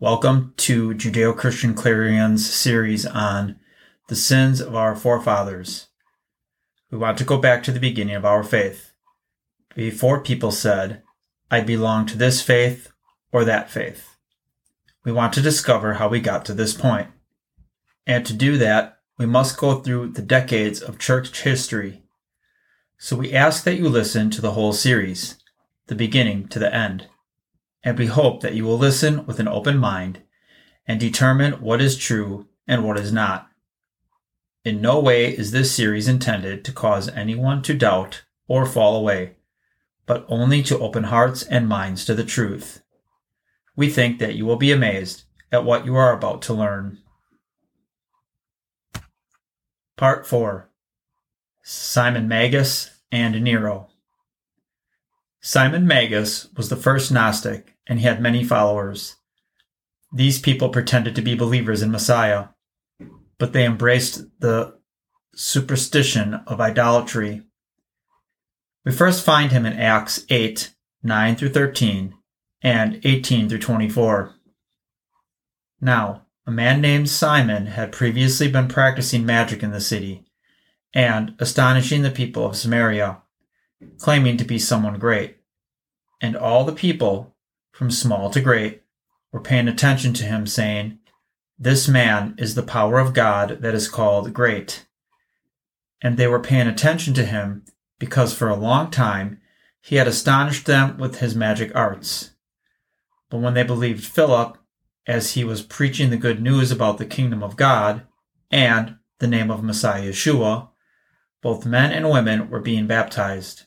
Welcome to Judeo Christian Clarion's series on the sins of our forefathers. We want to go back to the beginning of our faith. Before people said, I belong to this faith or that faith. We want to discover how we got to this point. And to do that, we must go through the decades of church history. So we ask that you listen to the whole series, the beginning to the end and we hope that you will listen with an open mind and determine what is true and what is not. In no way is this series intended to cause anyone to doubt or fall away, but only to open hearts and minds to the truth. We think that you will be amazed at what you are about to learn. Part 4 Simon Magus and Nero. Simon Magus was the first Gnostic and he had many followers. These people pretended to be believers in Messiah, but they embraced the superstition of idolatry. We first find him in Acts 8 9 through 13 and 18 through 24. Now, a man named Simon had previously been practicing magic in the city and astonishing the people of Samaria, claiming to be someone great. And all the people from small to great, were paying attention to him, saying, This man is the power of God that is called great. And they were paying attention to him because for a long time he had astonished them with his magic arts. But when they believed Philip, as he was preaching the good news about the kingdom of God and the name of Messiah Yeshua, both men and women were being baptized.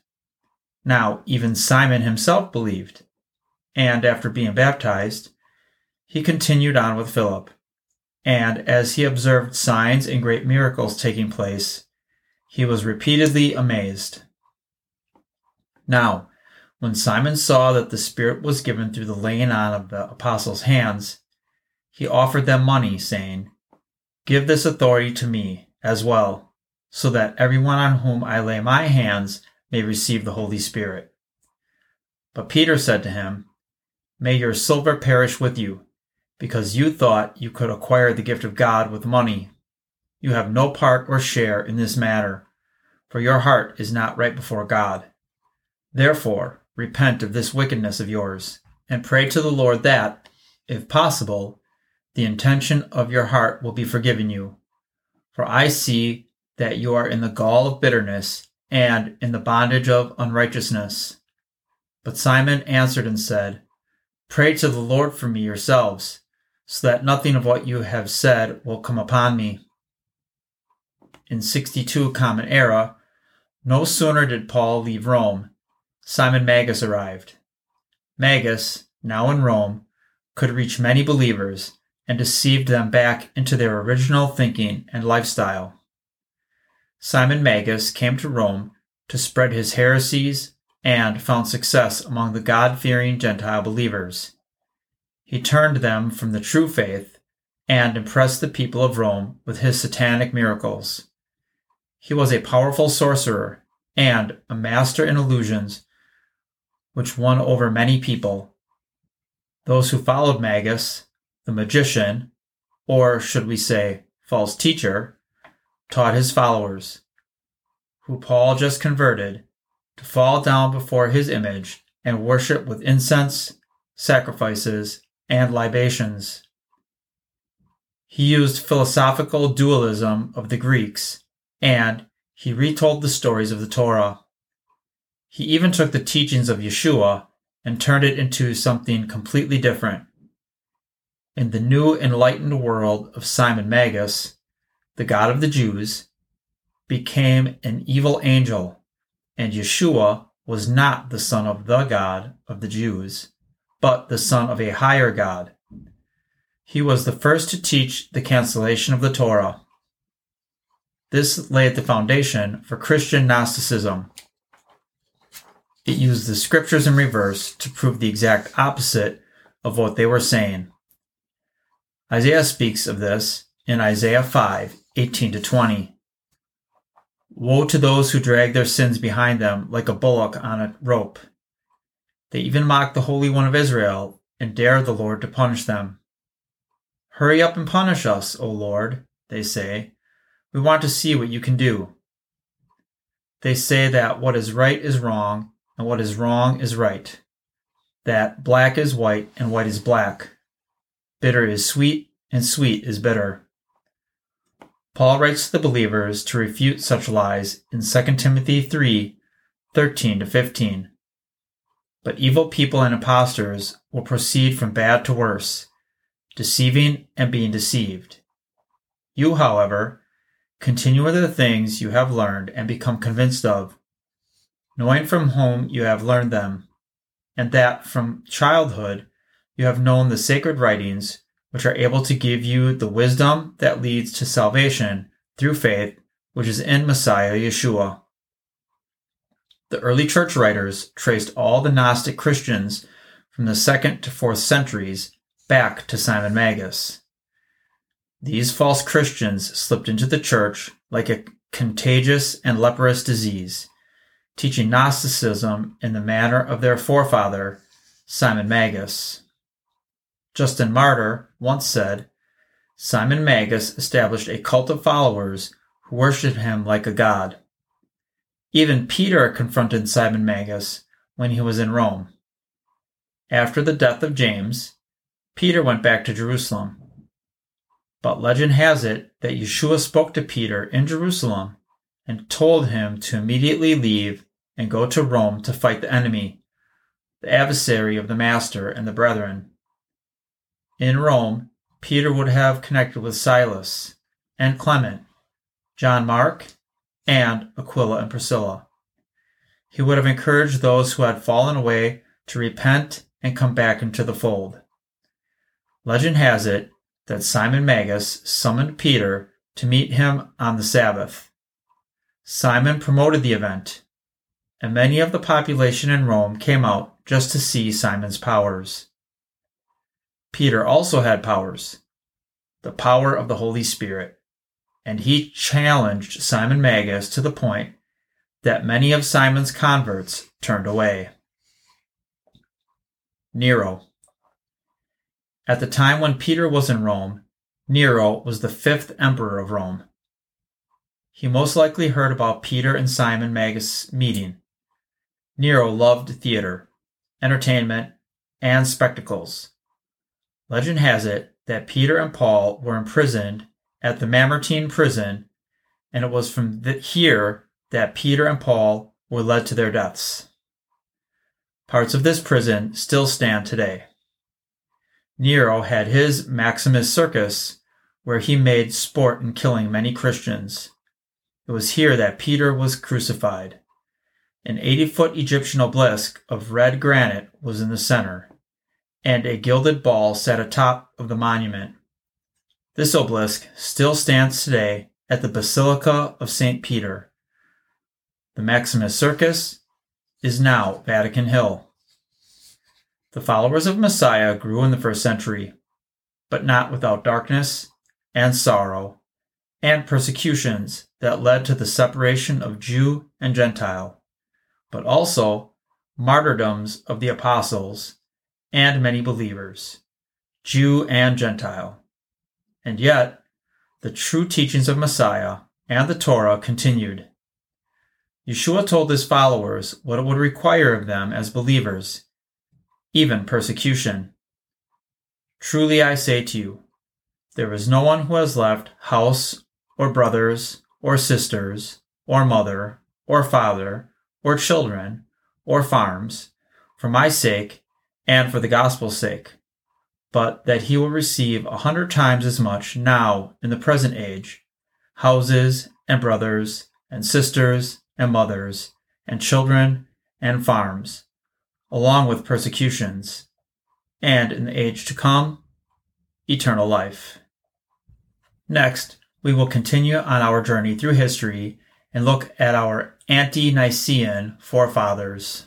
Now, even Simon himself believed and after being baptized, he continued on with Philip. And as he observed signs and great miracles taking place, he was repeatedly amazed. Now, when Simon saw that the Spirit was given through the laying on of the apostles' hands, he offered them money, saying, Give this authority to me as well, so that everyone on whom I lay my hands may receive the Holy Spirit. But Peter said to him, May your silver perish with you, because you thought you could acquire the gift of God with money. You have no part or share in this matter, for your heart is not right before God. Therefore, repent of this wickedness of yours, and pray to the Lord that, if possible, the intention of your heart will be forgiven you. For I see that you are in the gall of bitterness and in the bondage of unrighteousness. But Simon answered and said, Pray to the Lord for me yourselves, so that nothing of what you have said will come upon me. In 62 Common Era, no sooner did Paul leave Rome, Simon Magus arrived. Magus, now in Rome, could reach many believers and deceived them back into their original thinking and lifestyle. Simon Magus came to Rome to spread his heresies and found success among the God fearing Gentile believers. He turned them from the true faith and impressed the people of Rome with his satanic miracles. He was a powerful sorcerer and a master in illusions, which won over many people. Those who followed Magus, the magician, or should we say, false teacher, taught his followers, who Paul just converted, to fall down before his image and worship with incense, sacrifices, and libations. He used philosophical dualism of the Greeks, and he retold the stories of the Torah. He even took the teachings of Yeshua and turned it into something completely different. In the new enlightened world of Simon Magus, the God of the Jews became an evil angel and Yeshua was not the son of the God of the Jews, but the son of a higher God. He was the first to teach the cancellation of the Torah. This laid the foundation for Christian Gnosticism. It used the scriptures in reverse to prove the exact opposite of what they were saying. Isaiah speaks of this in Isaiah 5 18 to 20. Woe to those who drag their sins behind them like a bullock on a rope. They even mock the Holy One of Israel and dare the Lord to punish them. Hurry up and punish us, O Lord, they say. We want to see what you can do. They say that what is right is wrong, and what is wrong is right. That black is white, and white is black. Bitter is sweet, and sweet is bitter. Paul writes to the believers to refute such lies in 2 Timothy 3 13 to 15. But evil people and impostors will proceed from bad to worse, deceiving and being deceived. You, however, continue with the things you have learned and become convinced of, knowing from whom you have learned them, and that from childhood you have known the sacred writings which are able to give you the wisdom that leads to salvation through faith, which is in Messiah Yeshua. The early church writers traced all the Gnostic Christians from the second to fourth centuries back to Simon Magus. These false Christians slipped into the church like a contagious and leprous disease, teaching Gnosticism in the manner of their forefather, Simon Magus. Justin Martyr once said, Simon Magus established a cult of followers who worshipped him like a god. Even Peter confronted Simon Magus when he was in Rome. After the death of James, Peter went back to Jerusalem. But legend has it that Yeshua spoke to Peter in Jerusalem and told him to immediately leave and go to Rome to fight the enemy, the adversary of the Master and the brethren. In Rome, Peter would have connected with Silas and Clement, John Mark, and Aquila and Priscilla. He would have encouraged those who had fallen away to repent and come back into the fold. Legend has it that Simon Magus summoned Peter to meet him on the Sabbath. Simon promoted the event, and many of the population in Rome came out just to see Simon's powers. Peter also had powers, the power of the Holy Spirit, and he challenged Simon Magus to the point that many of Simon's converts turned away. Nero. At the time when Peter was in Rome, Nero was the fifth emperor of Rome. He most likely heard about Peter and Simon Magus' meeting. Nero loved theater, entertainment, and spectacles. Legend has it that Peter and Paul were imprisoned at the Mamertine prison, and it was from the, here that Peter and Paul were led to their deaths. Parts of this prison still stand today. Nero had his Maximus Circus, where he made sport in killing many Christians. It was here that Peter was crucified. An 80 foot Egyptian obelisk of red granite was in the center and a gilded ball sat atop of the monument. This obelisk still stands today at the Basilica of St. Peter. The Maximus Circus is now Vatican Hill. The followers of Messiah grew in the first century, but not without darkness and sorrow and persecutions that led to the separation of Jew and Gentile, but also martyrdoms of the apostles and many believers, Jew and Gentile. And yet, the true teachings of Messiah and the Torah continued. Yeshua told his followers what it would require of them as believers, even persecution. Truly I say to you, there is no one who has left house or brothers or sisters or mother or father or children or farms for my sake and for the gospel's sake, but that he will receive a hundred times as much now in the present age houses and brothers and sisters and mothers and children and farms, along with persecutions, and in the age to come, eternal life. Next, we will continue on our journey through history and look at our ante Nicene forefathers.